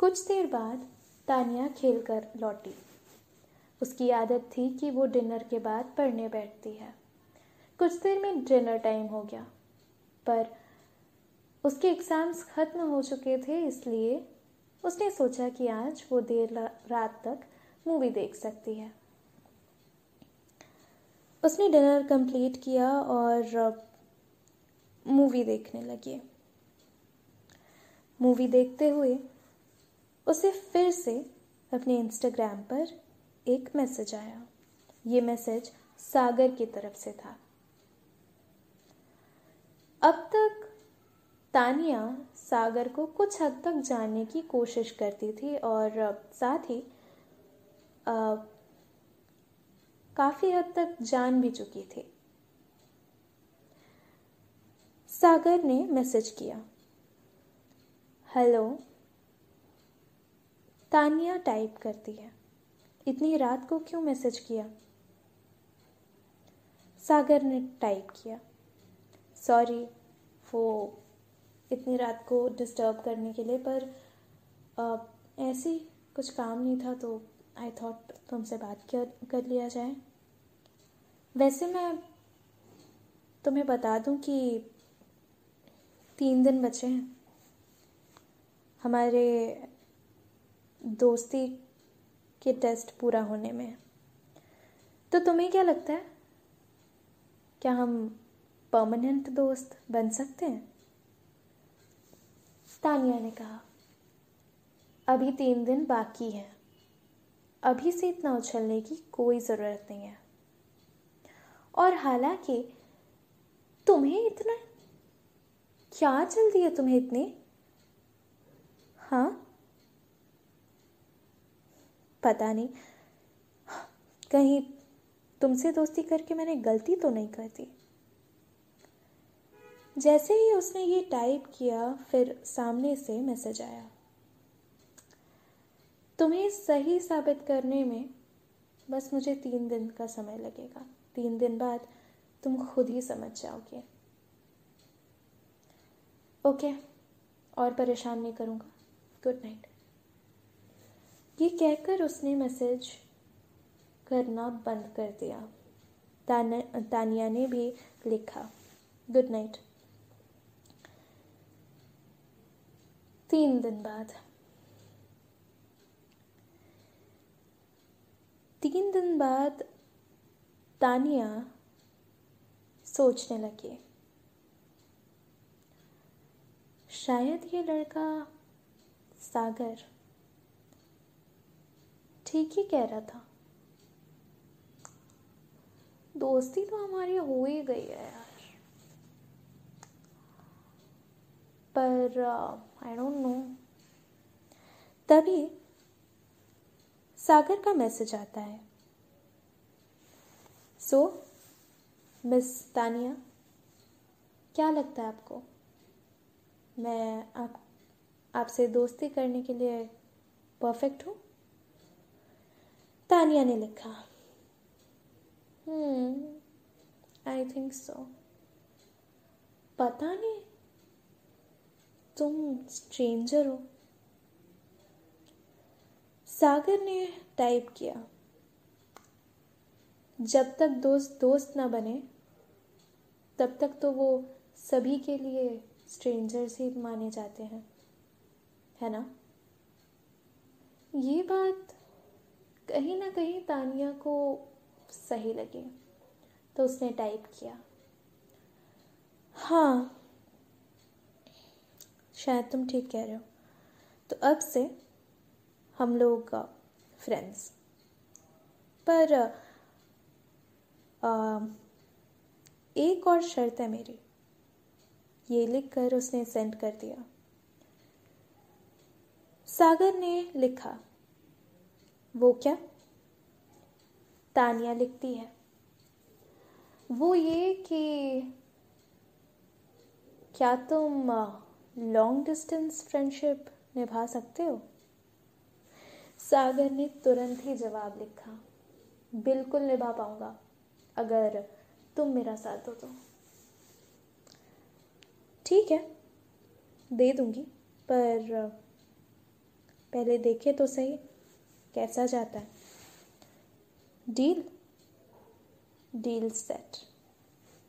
कुछ देर बाद तानिया खेल कर लौटी। उसकी आदत थी कि वो डिनर के बाद पढ़ने बैठती है। कुछ देर में डिनर टाइम हो गया, पर उसके एग्ज़ाम्स ख़त्म हो चुके थे, इसलिए उसने सोचा कि आज वो देर रात तक मूवी देख सकती है। उसने डिनर कंप्लीट किया और मूवी देखने लगी। मूवी देखते हुए उसे फिर से अपने इंस्टाग्राम पर एक मैसेज आया। ये मैसेज सागर की तरफ़ से था। अब तक तानिया सागर को कुछ हद तक जानने की कोशिश करती थी और साथ ही काफ़ी हद तक जान भी चुकी थी। सागर ने मैसेज किया। हेलो। तानिया टाइप करती है। इतनी रात को क्यों मैसेज किया? सागर ने टाइप किया। सॉरी वो इतनी रात को डिस्टर्ब करने के लिए, पर ऐसी कुछ काम नहीं था तो आई थॉट तुमसे बात कर कर लिया जाए। वैसे मैं तुम्हें बता दूँ कि तीन दिन बचे हैं। हमारे दोस्ती के टेस्ट पूरा होने में। तो तुम्हें क्या लगता है? क्या हम परमानेंट दोस्त बन सकते हैं? तानिया ने कहा, अभी तीन दिन बाकी हैं। अभी से इतना उछलने की कोई ज़रूरत नहीं है। और हालाँकि तुम्हें इतना, क्या जल्दी है तुम्हें इतनी हाँ? पता नहीं। कहीं तुमसे दोस्ती करके मैंने गलती तो नहीं कर दी। जैसे ही उसने ये टाइप किया, फिर सामने से मैसेज आया। तुम्हें सही साबित करने में बस मुझे तीन दिन का समय लगेगा। तीन दिन बाद तुम खुद ही समझ जाओगे। ओके, और परेशान नहीं करूँगा। गुड नाइट ये कहकर उसने मैसेज करना बंद कर दिया। तानिया ने भी लिखा गुड नाइट तीन दिन बाद। तीन दिन बाद तानिया सोचने लगी। शायद ये लड़का सागर। ठीक ही कह रहा था। दोस्ती तो हमारी हो ही गई है यार। पर आई डोंट नो तभी सागर का मैसेज आता है। सो मिस तानिया क्या लगता है आपको? मैं आप आपसे दोस्ती करने के लिए परफेक्ट हूँ। तानिया ने लिखा आई थिंक सो पता नहीं, तुम स्ट्रेंजर हो। सागर ने टाइप किया, जब तक दोस्त दोस्त ना बने, तब तक तो वो सभी के लिए स्ट्रेंजर्स ही माने जाते हैं। है ना? ये बात कहीं ना कहीं तानिया को सही लगी। तो उसने टाइप किया। हाँ। शायद तुम ठीक कह रहे हो। तो अब से हम लोग फ्रेंड्स पर आ, एक और शर्त है मेरी। ये लिख कर उसने सेंड कर दिया। सागर ने लिखा। वो क्या? तानिया लिखती है। वो ये कि क्या तुम लॉन्ग डिस्टेंस फ्रेंडशिप निभा सकते हो? सागर ने तुरंत ही जवाब लिखा, बिल्कुल निभा पाऊँगा, अगर तुम मेरा साथ दो तो। ठीक है, दे दूँगी, पर पहले देखे तो सही कैसा जाता है? Deal deal set